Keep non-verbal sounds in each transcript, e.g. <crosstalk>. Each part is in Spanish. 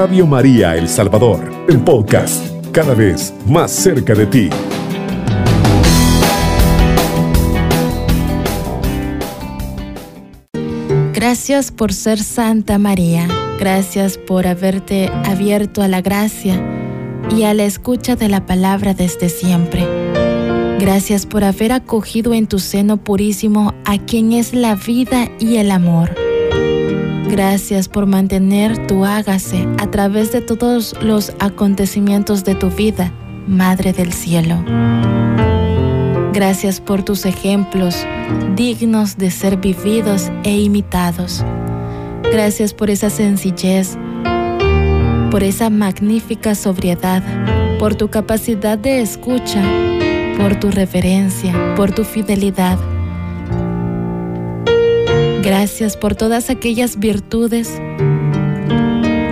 Radio María El Salvador, el podcast, cada vez más cerca de ti. Gracias por ser Santa María. Gracias por haberte abierto a la gracia y a la escucha de la palabra desde siempre. Gracias por haber acogido en tu seno purísimo a quien es la vida y el amor. Gracias por mantener tu hágase a través de todos los acontecimientos de tu vida, Madre del Cielo. Gracias por tus ejemplos dignos de ser vividos e imitados. Gracias por esa sencillez, por esa magnífica sobriedad, por tu capacidad de escucha, por tu reverencia, por tu fidelidad. Gracias por todas aquellas virtudes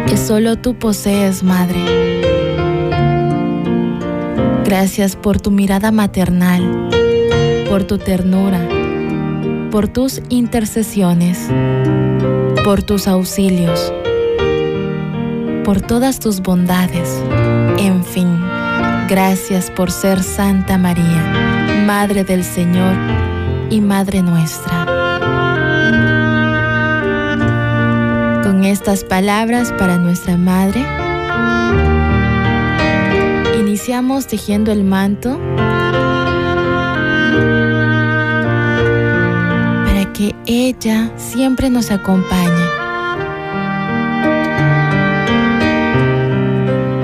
que solo tú posees, Madre. Gracias por tu mirada maternal, por tu ternura, por tus intercesiones, por tus auxilios, por todas tus bondades. En fin, gracias por ser Santa María, Madre del Señor y Madre nuestra. Con estas palabras para nuestra Madre, iniciamos tejiendo el manto para que ella siempre nos acompañe,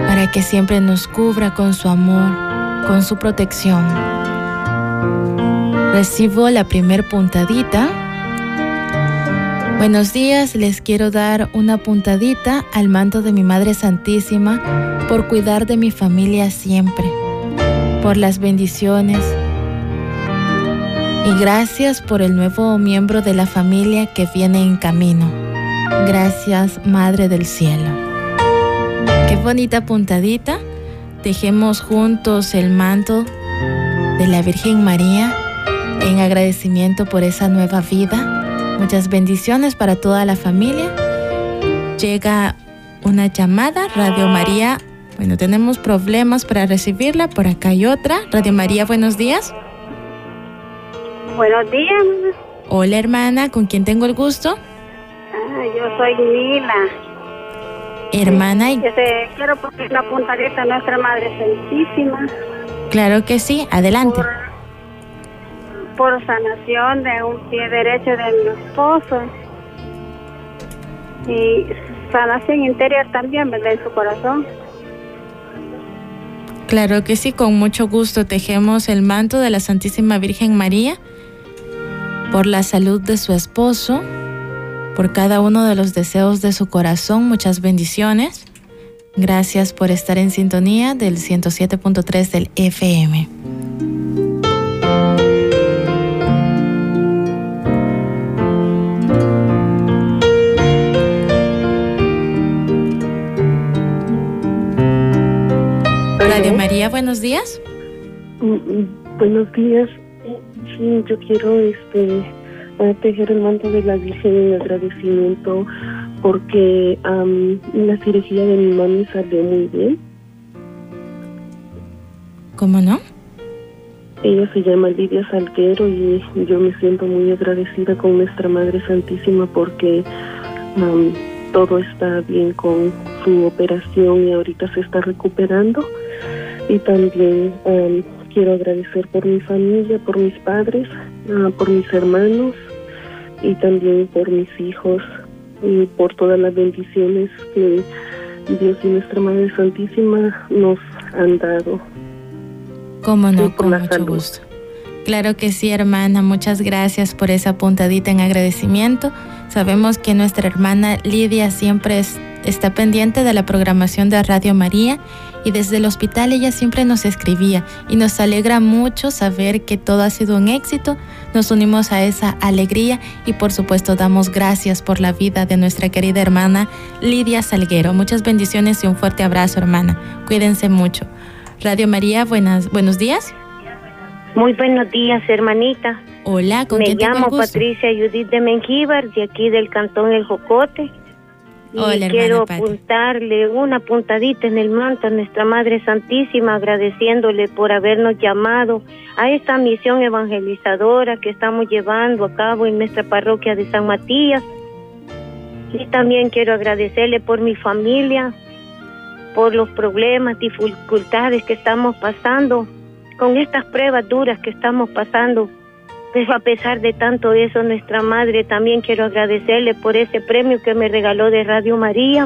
para que siempre nos cubra con su amor, con su protección. Recibo la primer puntadita. Buenos días, les quiero dar una puntadita al manto de mi Madre Santísima por cuidar de mi familia siempre, por las bendiciones y gracias por el nuevo miembro de la familia que viene en camino. Gracias, Madre del Cielo. Qué bonita puntadita. Dejemos juntos el manto de la Virgen María en agradecimiento por esa nueva vida. Muchas bendiciones para toda la familia. Llega una llamada, Radio María. Bueno, tenemos problemas para recibirla. Por acá hay otra. Radio María, buenos días. Buenos días. Hola, hermana. ¿Con quién tengo el gusto? Ah, yo soy Mila. Hermana. Y... te quiero poner la puntadita a nuestra Madre Santísima. Claro que sí. Adelante. Por, por sanación de un pie derecho de mi esposo. Y sanación interior también, ¿verdad? En su corazón. Claro que sí, con mucho gusto tejemos el manto de la Santísima Virgen María por la salud de su esposo, por cada uno de los deseos de su corazón. Muchas bendiciones. Gracias por estar en sintonía del 107.3 del FM. María, buenos días. Buenos días. Sí, yo quiero este tejer el manto de la Virgen en agradecimiento porque la cirugía de mi mami salió muy bien. ¿Cómo no? Ella se llama Lidia Salguero y yo me siento muy agradecida con nuestra Madre Santísima porque todo está bien con su operación y ahorita se está recuperando. Y también quiero agradecer por mi familia, por mis padres, uh, por mis hermanos y también por mis hijos y por todas las bendiciones que Dios y nuestra Madre Santísima nos han dado. Cómo no, con mucho gusto. Claro que sí, hermana. Muchas gracias por esa puntadita en agradecimiento. Sabemos que nuestra hermana Lidia siempre es, está pendiente de la programación de Radio María y desde el hospital ella siempre nos escribía y nos alegra mucho saber que todo ha sido un éxito. Nos unimos a esa alegría y por supuesto damos gracias por la vida de nuestra querida hermana Lidia Salguero. Muchas bendiciones y un fuerte abrazo, hermana. Cuídense mucho. Radio María, buenas, buenos días. Muy buenos días, hermanita. Hola, ¿con Me llamo? Patricia Judith de Mengíbar, de aquí del cantón El Jocote. Y quiero apuntarle una puntadita en el manto a nuestra Madre Santísima, agradeciéndole por habernos llamado a esta misión evangelizadora que estamos llevando a cabo en nuestra parroquia de San Matías. Y también quiero agradecerle por mi familia, por los problemas, dificultades que estamos pasando, con estas pruebas duras que estamos pasando. Pero a pesar de tanto eso, nuestra madre también quiero agradecerle por ese premio que me regaló de Radio María.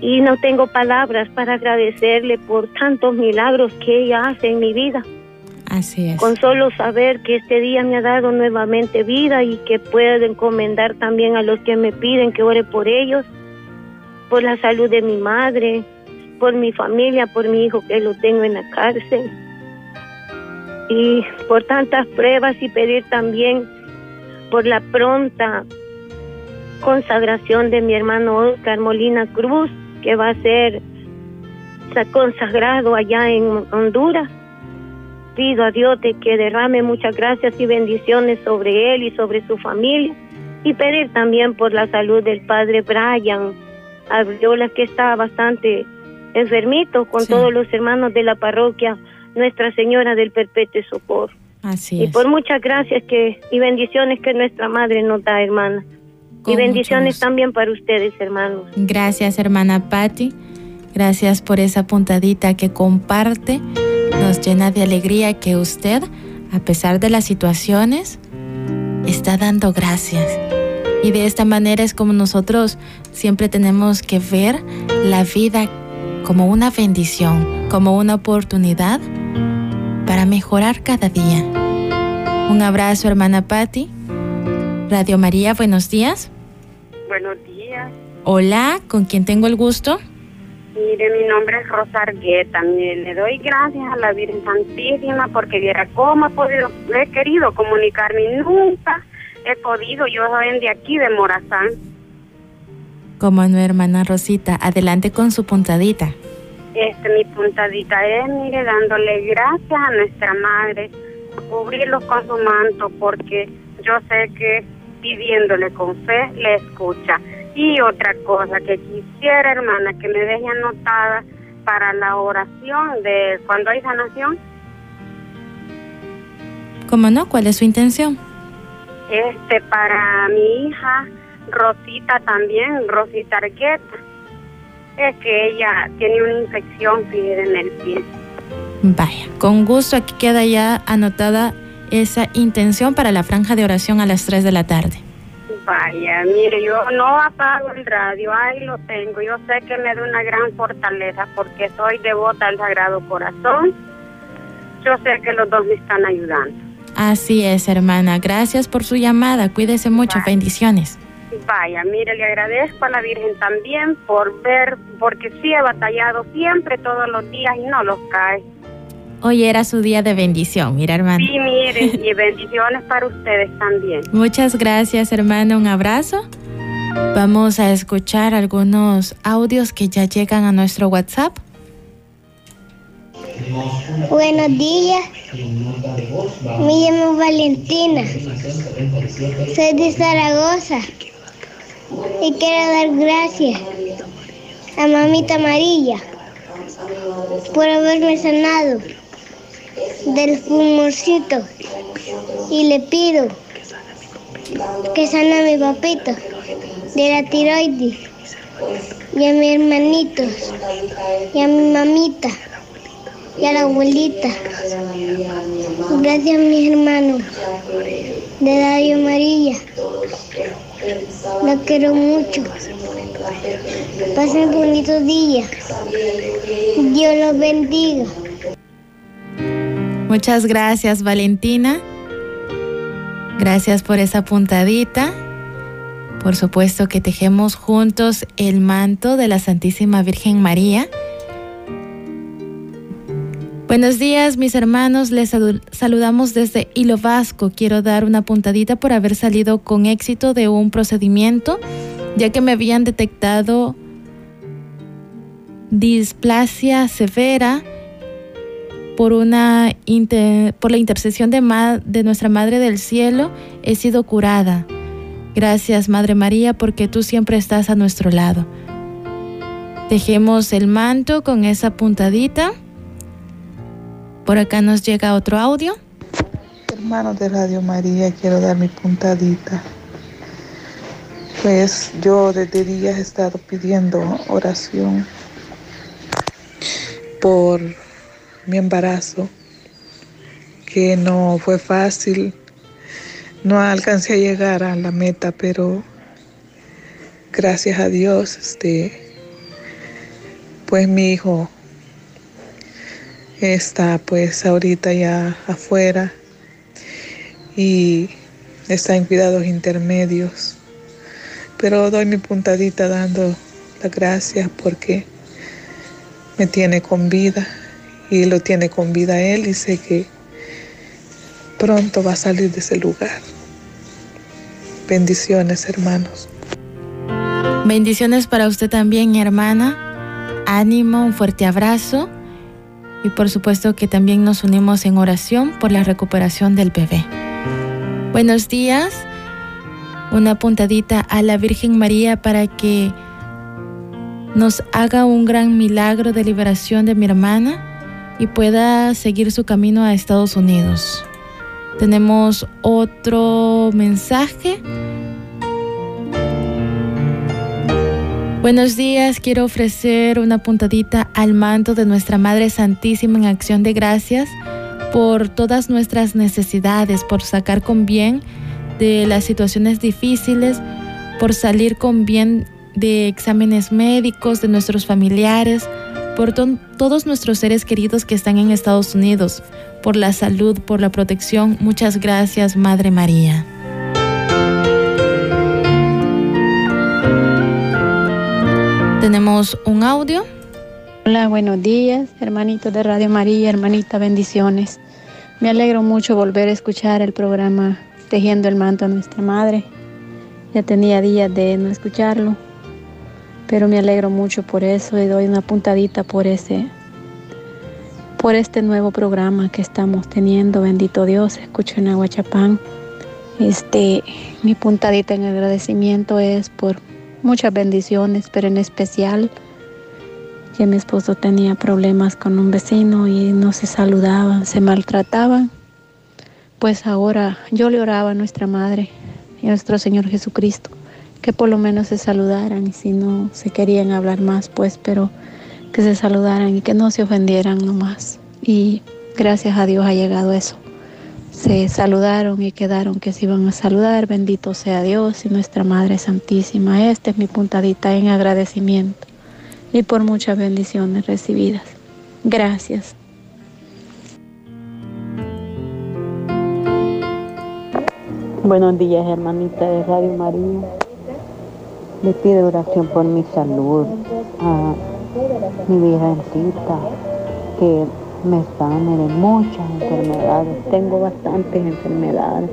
Y no tengo palabras para agradecerle por tantos milagros que ella hace en mi vida. Así es. Con solo saber que este día me ha dado nuevamente vida y que puedo encomendar también a los que me piden que ore por ellos, por la salud de mi madre, por mi familia, por mi hijo que lo tengo en la cárcel y por tantas pruebas y pedir también por la pronta consagración de mi hermano Oscar Molina Cruz, que va a ser consagrado allá en Honduras. Pido a Dios de que derrame muchas gracias y bendiciones sobre él y sobre su familia. Y pedir también por la salud del padre Brian Abriola, que está bastante enfermito con todos los hermanos de la parroquia nuestra Señora del Perpetuo Socorro. Así y por muchas gracias que y bendiciones que nuestra Madre nos da, hermana. y bendiciones también para ustedes, hermanos. Gracias, hermana Patti. Gracias por esa puntadita que comparte. Nos llena de alegría que usted, a pesar de las situaciones, está dando gracias. Y de esta manera es como nosotros siempre tenemos que ver la vida como una bendición, como una oportunidad para mejorar cada día. Un abrazo, hermana Patti. Radio María, buenos días. Buenos días. Hola, ¿con quién tengo el gusto? Mire, mi nombre es Rosa Argueta. le doy gracias a la Virgen Santísima porque viera cómo he podido, he querido comunicarme nunca he podido. Yo soy de aquí, de Morazán. Como no, hermana Rosita, adelante con su puntadita. Este, mi puntadita es, mire, dándole gracias a nuestra madre, cubrirlo con su manto, porque yo sé que pidiéndole con fe le escucha. Y otra cosa que quisiera, hermana, que me deje anotada para la oración de cuando hay sanación. ¿Cómo no? ¿Cuál es su intención? Este, para mi hija Rosita también, Rosita Argueta es que ella tiene una infección en el pie. Vaya, con gusto aquí queda ya anotada esa intención para la franja de oración a las 3 de la tarde. Vaya, mire, yo no apago el radio, ahí lo tengo. Yo sé que me da una gran fortaleza porque soy devota al Sagrado Corazón. Yo sé que los dos me están ayudando. Así es, hermana. Gracias por su llamada. Cuídese mucho. Bendiciones. Vaya, mire, le agradezco a la Virgen también por ver, porque sí he batallado siempre, todos los días y no los cae. Hoy era su día de bendición, mira hermano. Sí, mire, y bendiciones para ustedes también. <laughs> Muchas gracias hermano, un abrazo. Vamos a escuchar algunos audios que ya llegan a nuestro WhatsApp. Buenos días. Me llamo Valentina. Soy de Zaragoza. Y quiero dar gracias a mamita Amarilla por haberme sanado del fumorcito y le pido que sana a mi papito de la tiroides y a mis hermanitos y a mi mamita y a la abuelita. Gracias a mis hermanos de Dario Amarilla. La quiero mucho. Pasen bonitos días. Dios los bendiga. Muchas gracias, Valentina. Gracias por esa puntadita. Por supuesto que tejemos juntos el manto de la Santísima Virgen María Buenos días, mis hermanos. Les saludamos desde Hilo Vasco. Quiero dar una puntadita por haber salido con éxito de un procedimiento, ya que me habían detectado displasia severa por, una por la intercesión de, de nuestra Madre del Cielo. He sido curada. Gracias, Madre María, porque tú siempre estás a nuestro lado. Dejemos el manto con esa puntadita. Por acá nos llega otro audio. Hermanos de Radio María, quiero dar mi puntadita. Pues yo desde días he estado pidiendo oración por mi embarazo, que no fue fácil. No alcancé a llegar a la meta, pero gracias a Dios, este, pues mi hijo está pues ahorita ya afuera y está en cuidados intermedios. Pero doy mi puntadita dando las gracias porque me tiene con vida y lo tiene con vida él y sé que pronto va a salir de ese lugar. Bendiciones, hermanos. Bendiciones para usted también, hermana. Ánimo, un fuerte abrazo y por supuesto que también nos unimos en oración por la recuperación del bebé. Buenos días. Una puntadita a la Virgen María para que nos haga un gran milagro de liberación de mi hermana y pueda seguir su camino a Estados Unidos. Tenemos otro mensaje. Buenos días, quiero ofrecer una puntadita al manto de nuestra Madre Santísima en acción de gracias por todas nuestras necesidades, por sacar con bien de las situaciones difíciles, por salir con bien de exámenes médicos, de nuestros familiares, por todos nuestros seres queridos que están en Estados Unidos, por la salud, por la protección. Muchas gracias, Madre María. Tenemos un audio. Hola, buenos días, hermanitos de Radio María, hermanita, bendiciones. Me alegro mucho volver a escuchar el programa Tejiendo el manto a nuestra madre. Ya tenía días de no escucharlo, pero me alegro mucho por eso y doy una puntadita por ese por este nuevo programa que estamos teniendo. Bendito Dios, escucho en Aguachapán. Este, mi puntadita en agradecimiento es por muchas bendiciones, pero en especial que mi esposo tenía problemas con un vecino y no se saludaban, se maltrataban. Pues ahora yo le oraba a nuestra Madre y a nuestro Señor Jesucristo que por lo menos se saludaran y si no se querían hablar más, pues, pero que se saludaran y que no se ofendieran nomás. Y gracias a Dios ha llegado eso. Se saludaron y quedaron que se iban a saludar. Bendito sea Dios y nuestra Madre Santísima. Esta es mi puntadita en agradecimiento y por muchas bendiciones recibidas. Gracias. Buenos días, hermanita de Radio María. Le pido oración por mi salud, a mi virgencita, que me sane de muchas enfermedades. Tengo bastantes enfermedades.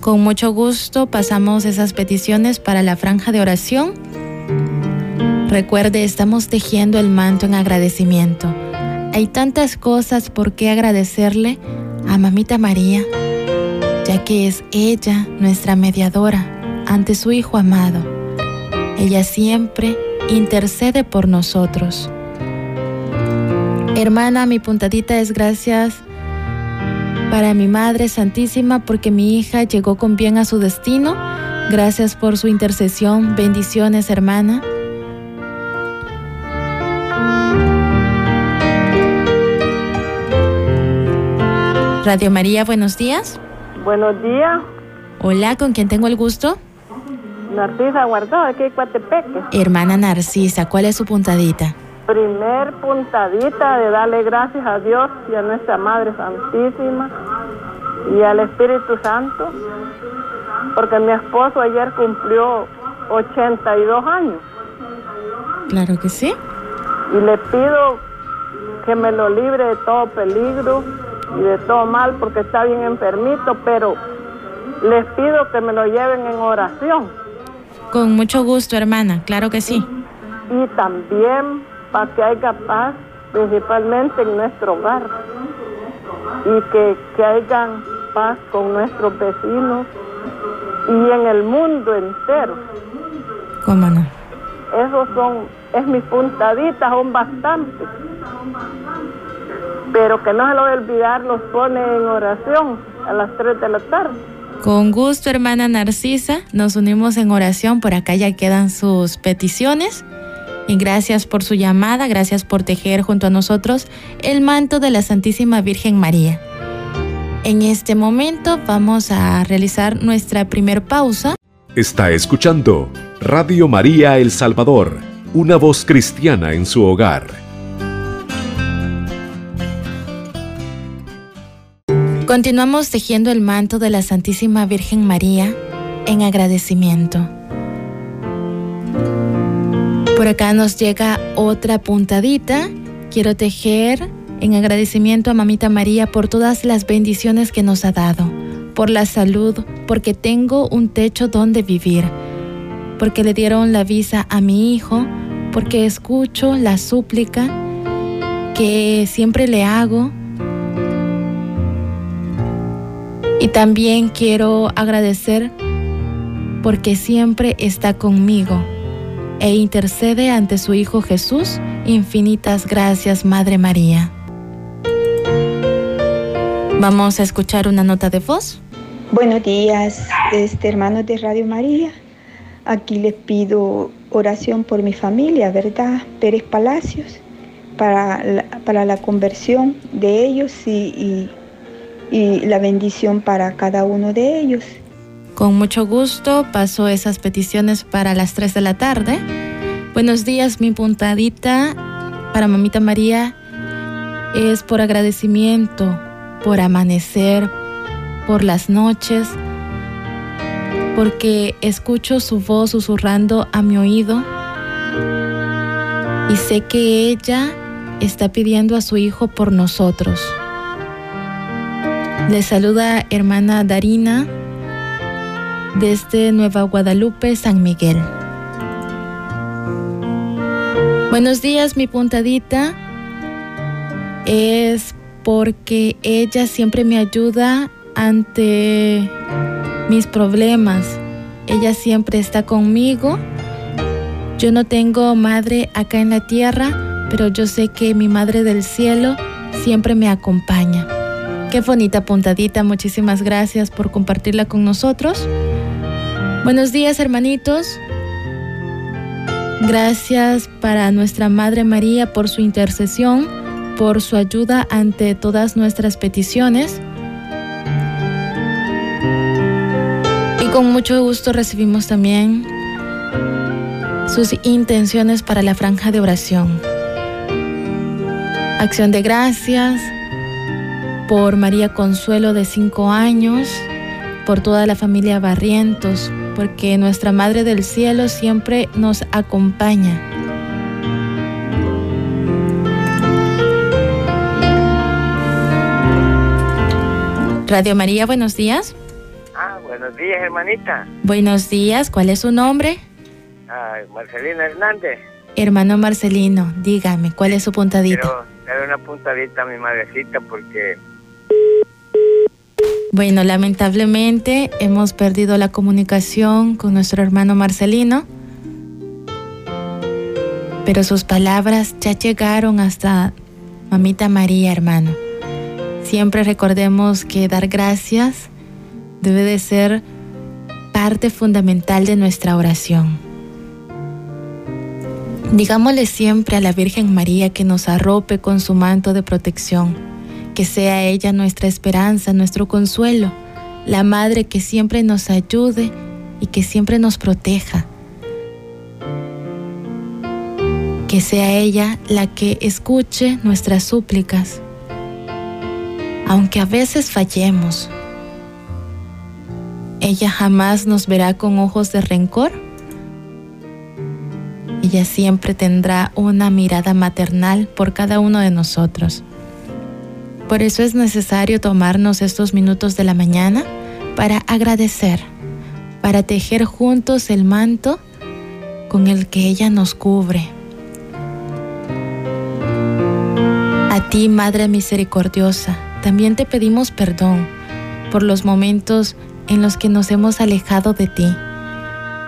Con mucho gusto pasamos esas peticiones para la franja de oración. Recuerde, estamos tejiendo el manto en agradecimiento. Hay tantas cosas por qué agradecerle a Mamita María, ya que es ella nuestra mediadora ante su Hijo amado. Ella siempre intercede por nosotros. Hermana, mi puntadita es gracias para mi Madre Santísima porque mi hija llegó con bien a su destino. Gracias por su intercesión. Bendiciones, hermana. Radio María, buenos días. Buenos días. Hola, ¿con quién tengo el gusto? Narcisa Guardó, aquí en Coatepeque. Hermana Narcisa, ¿cuál es su puntadita? Primer puntadita de darle gracias a Dios y a nuestra Madre Santísima y al Espíritu Santo, porque mi esposo ayer cumplió 82 años. Claro que sí. Y le pido que me lo libre de todo peligro y de todo mal, porque está bien enfermito, pero les pido que me lo lleven en oración. Con mucho gusto, hermana, claro que sí. Y también para que haya paz, principalmente en nuestro hogar, y que, que haya paz con nuestros vecinos y en el mundo entero. ¿Cómo no? Esos son, es mis puntaditas, son bastantes. Pero que no se lo voy a olvidar, los pone en oración a las 3 de la tarde. Con gusto, hermana Narcisa, nos unimos en oración. Por acá ya quedan sus peticiones. Y gracias por su llamada, gracias por tejer junto a nosotros el manto de la Santísima Virgen María. En este momento vamos a realizar nuestra primer pausa. Está escuchando Radio María El Salvador, una voz cristiana en su hogar. Continuamos tejiendo el manto de la Santísima Virgen María en agradecimiento. Por acá nos llega otra puntadita. Quiero tejer en agradecimiento a Mamita María por todas las bendiciones que nos ha dado, por la salud, porque tengo un techo donde vivir, porque le dieron la visa a mi hijo, porque escucho la súplica que siempre le hago. Y también quiero agradecer porque siempre está conmigo e intercede ante su Hijo Jesús. Infinitas gracias, Madre María. Vamos a escuchar una nota de voz. Buenos días, este, hermanos de Radio María. Aquí les pido oración por mi familia, ¿verdad? Pérez Palacios, para la, para la conversión de ellos y, y, y la bendición para cada uno de ellos. Con mucho gusto paso esas peticiones para las 3 de la tarde. Buenos días, mi puntadita para Mamita María es por agradecimiento por amanecer, por las noches, porque escucho su voz susurrando a mi oído y sé que ella está pidiendo a su hijo por nosotros. Le saluda hermana Darina desde Nueva Guadalupe, San Miguel. Buenos días, mi puntadita. Es porque ella siempre me ayuda ante mis problemas. Ella siempre está conmigo. Yo no tengo madre acá en la tierra, pero yo sé que mi madre del cielo siempre me acompaña. Qué bonita puntadita, muchísimas gracias por compartirla con nosotros. Buenos días hermanitos. Gracias para nuestra Madre María por su intercesión por su ayuda ante todas nuestras peticiones. Y con mucho gusto recibimos también sus intenciones para la franja de oración. Acción de gracias por María Consuelo de 5 años, por toda la familia Barrientos, porque nuestra Madre del Cielo siempre nos acompaña. Radio María, buenos días. Ah, buenos días, hermanita. Buenos días, ¿cuál es su nombre? Ah, Marcelino Hernández. Hermano Marcelino, dígame, ¿cuál es su puntadita? Quiero darle una puntadita a mi madrecita porque... Bueno, lamentablemente hemos perdido la comunicación con nuestro hermano Marcelino, pero sus palabras ya llegaron hasta Mamita María, hermano. Siempre recordemos que dar gracias debe de ser parte fundamental de nuestra oración. Digámosle siempre a la Virgen María que nos arrope con su manto de protección, que sea ella nuestra esperanza, nuestro consuelo, la Madre que siempre nos ayude y que siempre nos proteja. Que sea ella la que escuche nuestras súplicas aunque a veces fallemos. Ella jamás nos verá con ojos de rencor. Ella siempre tendrá una mirada maternal por cada uno de nosotros. Por eso es necesario tomarnos estos minutos de la mañana para agradecer, para tejer juntos el manto con el que ella nos cubre. A ti, Madre Misericordiosa, también te pedimos perdón por los momentos en los que nos hemos alejado de ti.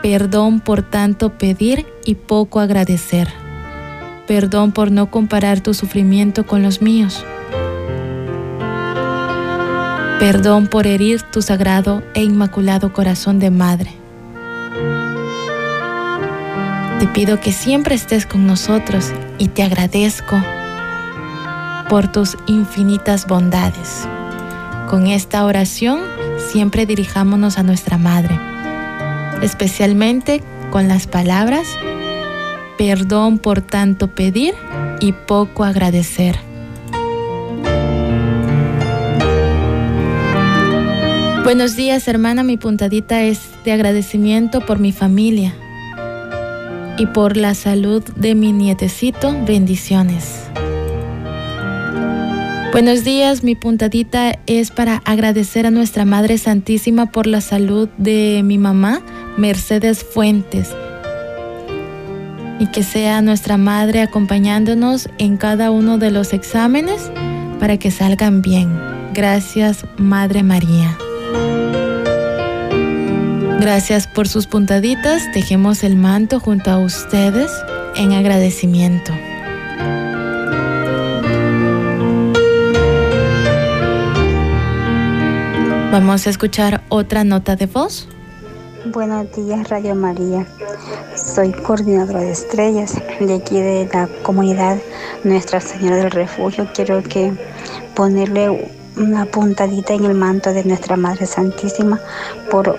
Perdón por tanto pedir y poco agradecer. Perdón por no comparar tu sufrimiento con los míos. Perdón por herir tu sagrado e inmaculado corazón de madre. Te pido que siempre estés con nosotros y te agradezco por tus infinitas bondades. Con esta oración siempre dirijámonos a nuestra Madre, especialmente con las palabras perdón por tanto pedir y poco agradecer. Buenos días hermana, mi puntadita es de agradecimiento por mi familia y por la salud de mi nietecito. Bendiciones. Buenos días, mi puntadita es para agradecer a nuestra Madre Santísima por la salud de mi mamá, Mercedes Fuentes y que sea nuestra Madre acompañándonos en cada uno de los exámenes para que salgan bien. Gracias, Madre María. Gracias por sus puntaditas. Dejemos el manto junto a ustedes en agradecimiento. Vamos a escuchar otra nota de voz. Buenos días, Radio María. Soy coordinadora de estrellas de aquí de la comunidad Nuestra Señora del Refugio. Quiero que ponerle una puntadita en el manto de Nuestra Madre Santísima por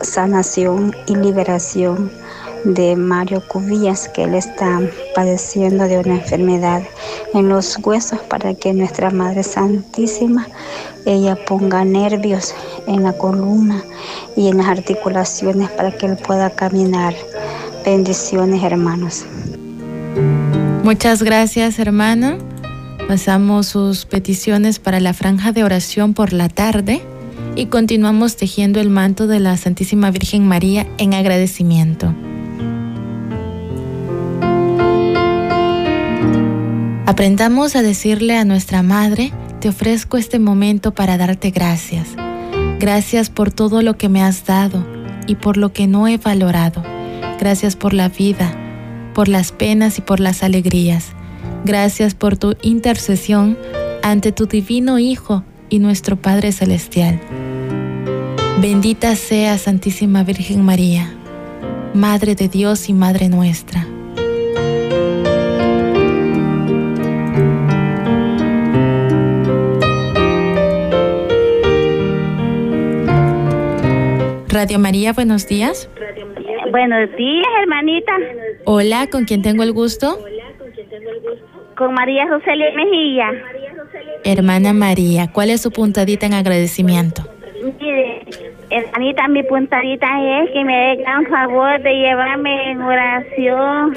sanación y liberación de Mario Cubillas, que él está padeciendo de una enfermedad en los huesos para que nuestra Madre Santísima ella ponga nervios en la columna y en las articulaciones para que él pueda caminar. Bendiciones, hermanos. Muchas gracias, hermana. Pasamos sus peticiones para la franja de oración por la tarde y continuamos tejiendo el manto de la Santísima Virgen María en agradecimiento. Aprendamos a decirle a nuestra Madre, te ofrezco este momento para darte gracias. Gracias por todo lo que me has dado y por lo que no he valorado. Gracias por la vida, por las penas y por las alegrías. Gracias por tu intercesión ante tu divino Hijo y nuestro Padre Celestial. Bendita sea Santísima Virgen María, Madre de Dios y Madre nuestra. Radio María, buenos días. Buenos días, hermanita. Hola, ¿con quién tengo el gusto? Con María Roselia Mejía. Hermana María, ¿cuál es su puntadita en agradecimiento? Mire, hermanita, mi puntadita es que me hagan favor de llevarme en oración,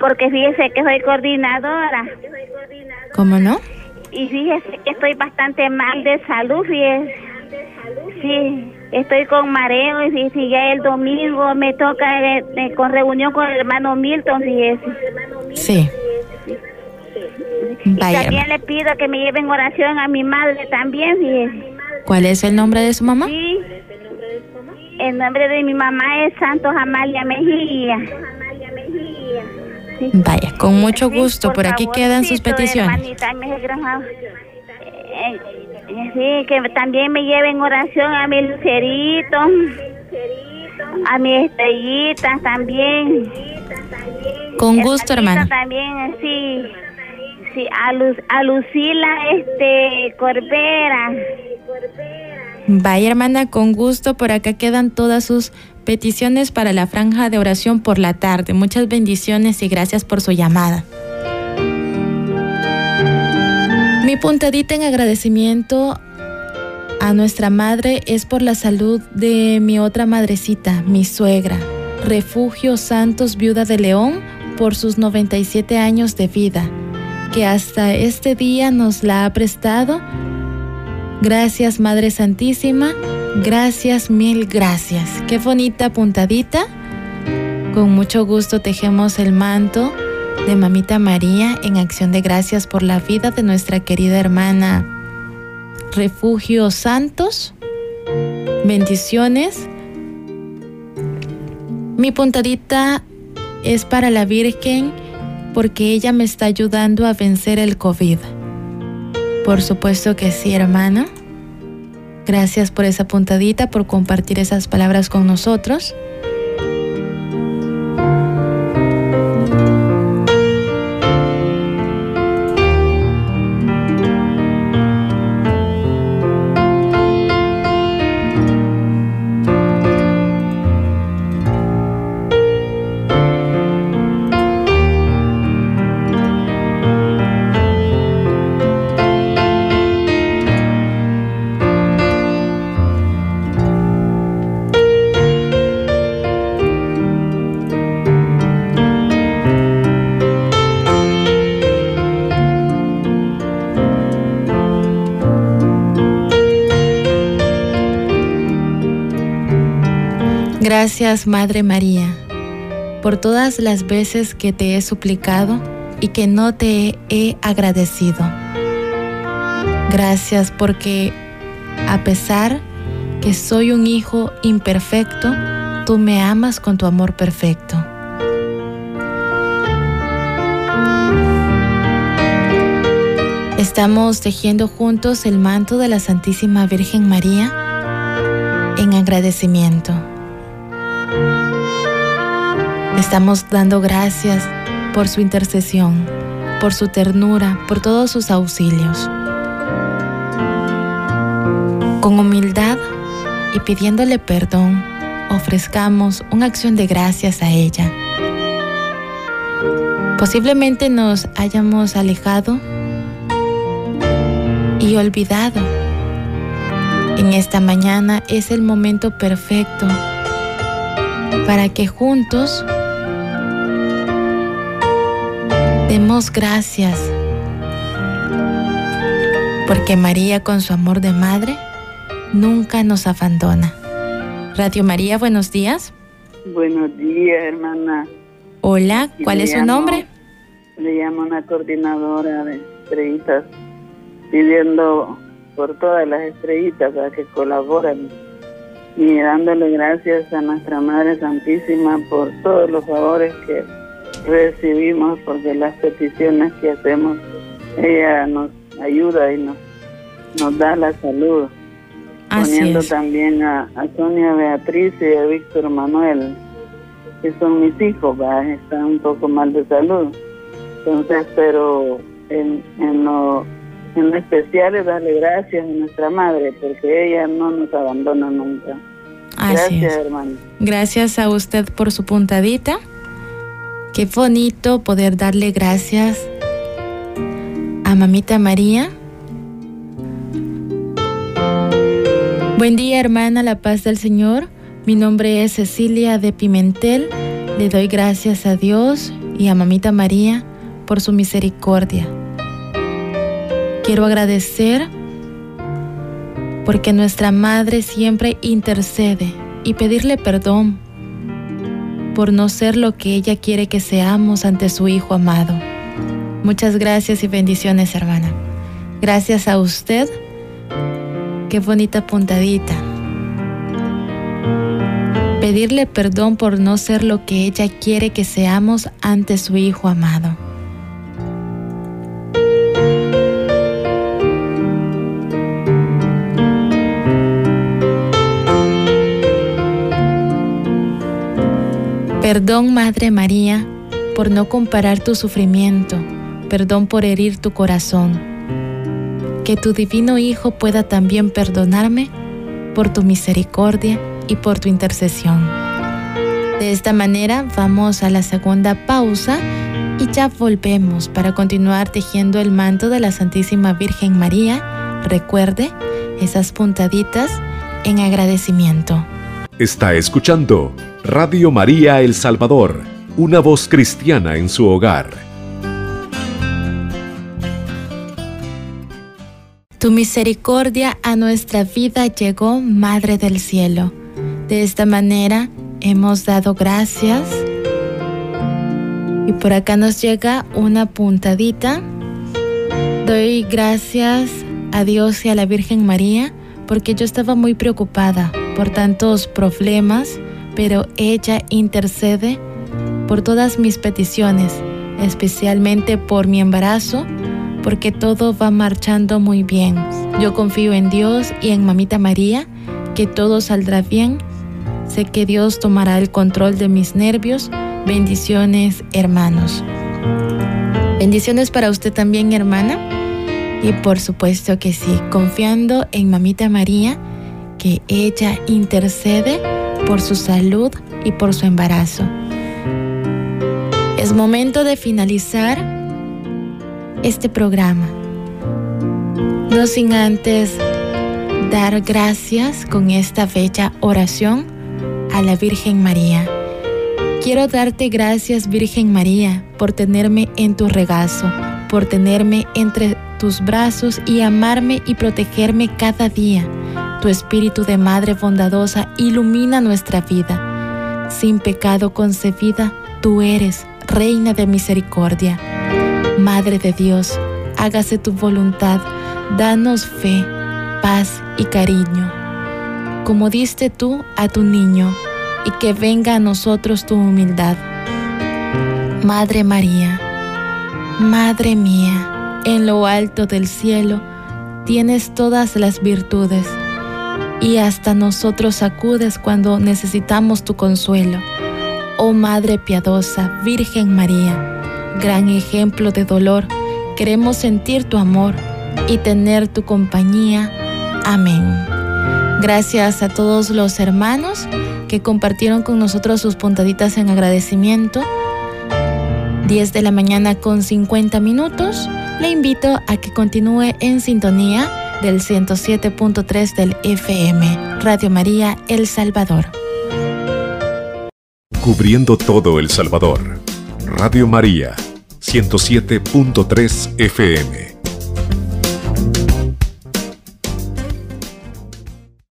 porque fíjese que soy coordinadora. ¿Cómo no? Y fíjese que estoy bastante mal de salud, fíjese. Sí, estoy con mareo y si ya el domingo me toca eh, eh, con reunión con el hermano Milton, fíjese. Sí. Y también le pido que me lleven oración a mi madre también, fíjese. ¿Cuál es el nombre de su mamá? Sí. El nombre de mi mamá es Santos Amalia Mejía. Vaya, con mucho gusto. Por, aquí quedan sus peticiones. Hermanita, me eh, Sí, que también me lleven oración a mi lucerito, a mi estrellita también. Con gusto, hermana. También, sí, sí, a, a Lucila este, Corbera. Vaya, hermana, con gusto. Por acá quedan todas sus peticiones para la franja de oración por la tarde. Muchas bendiciones y gracias por su llamada. Mi puntadita en agradecimiento a nuestra madre es por la salud de mi otra madrecita, mi suegra, Refugio Santos Viuda de León, por sus 97 años de vida, que hasta este día nos la ha prestado. Gracias Madre Santísima, gracias, mil gracias. Qué bonita puntadita. Con mucho gusto tejemos el manto de Mamita María en acción de gracias por la vida de nuestra querida hermana Refugio Santos Bendiciones. Mi puntadita es para la Virgen porque ella me está ayudando a vencer el COVID. Por supuesto que sí, hermana. Gracias por esa puntadita, por compartir esas palabras con nosotros. Gracias, Madre María, por todas las veces que te he suplicado y que no te he agradecido. Gracias porque, a pesar que soy un hijo imperfecto, tú me amas con tu amor perfecto. Estamos tejiendo juntos el manto de la Santísima Virgen María en agradecimiento. Estamos dando gracias por su intercesión, por su ternura, por todos sus auxilios. Con humildad y pidiéndole perdón, ofrezcamos una acción de gracias a ella. Posiblemente nos hayamos alejado y olvidado. En esta mañana es el momento perfecto para que juntos demos gracias porque María con su amor de madre nunca nos abandona. Radio María, buenos días. Buenos días, hermana. Hola, ¿cuál es su nombre? Le llamo una coordinadora de estrellitas pidiendo por todas las estrellitas para que colaboren y dándole gracias a nuestra Madre Santísima por todos los favores que recibimos, porque las peticiones que hacemos, ella nos ayuda y nos, nos da la salud. Poniendo también a, Sonia Beatriz y a Víctor Manuel, que son mis hijos, están un poco mal de salud. Entonces, pero en, en lo en especial es darle gracias a nuestra madre, porque ella no nos abandona nunca. gracias, hermano. Gracias a usted por su puntadita. Qué bonito poder darle gracias a Mamita María. Buen día, hermana, la paz del Señor. Mi nombre es Cecilia de Pimentel. Le doy gracias a Dios y a Mamita María por su misericordia. Quiero agradecer porque nuestra Madre siempre intercede y pedirle perdón por no ser lo que ella quiere que seamos ante su Hijo amado. Muchas gracias y bendiciones, hermana. Gracias a usted. Qué bonita puntadita. Pedirle perdón por no ser lo que ella quiere que seamos ante su Hijo amado. Perdón, Madre María, por no comparar tu sufrimiento, perdón por herir tu corazón. Que tu divino Hijo pueda también perdonarme por tu misericordia y por tu intercesión. De esta manera vamos a la segunda pausa y ya volvemos para continuar tejiendo el manto de la Santísima Virgen María. Recuerde esas puntaditas en agradecimiento. Está escuchando Radio María El Salvador, una voz cristiana en su hogar. Tu misericordia a nuestra vida llegó, Madre del Cielo. De esta manera hemos dado gracias. Y por acá nos llega una puntadita. Doy gracias a Dios y a la Virgen María porque yo estaba muy preocupada por tantos problemas, pero ella intercede por todas mis peticiones, especialmente por mi embarazo, porque todo va marchando muy bien. Yo confío en Dios y en Mamita María, que todo saldrá bien. Sé que Dios tomará el control de mis nervios. Bendiciones, hermanos. Bendiciones para usted también, hermana. Y por supuesto que sí, confiando en Mamita María, que ella intercede por su salud y por su embarazo. Es momento de finalizar este programa. No sin antes dar gracias con esta bella oración a la Virgen María. Quiero darte gracias, Virgen María, por tenerme en tu regazo, por tenerme entre tus brazos y amarme y protegerme cada día. Tu espíritu de Madre bondadosa ilumina nuestra vida. Sin pecado concebida, tú eres Reina de misericordia. Madre de Dios, hágase tu voluntad, danos fe, paz y cariño. Como diste tú a tu niño, y que venga a nosotros tu humildad. Madre María, Madre mía, en lo alto del cielo tienes todas las virtudes y hasta nosotros acudes cuando necesitamos tu consuelo. Oh Madre piadosa, Virgen María, gran ejemplo de dolor, queremos sentir tu amor y tener tu compañía. Amén. Gracias a todos los hermanos que compartieron con nosotros sus puntaditas en agradecimiento. 10 de la mañana con 50 minutos. Le invito a que continúe en sintonía del 107.3 del FM, Radio María El Salvador. Cubriendo todo El Salvador, Radio María 107.3 FM.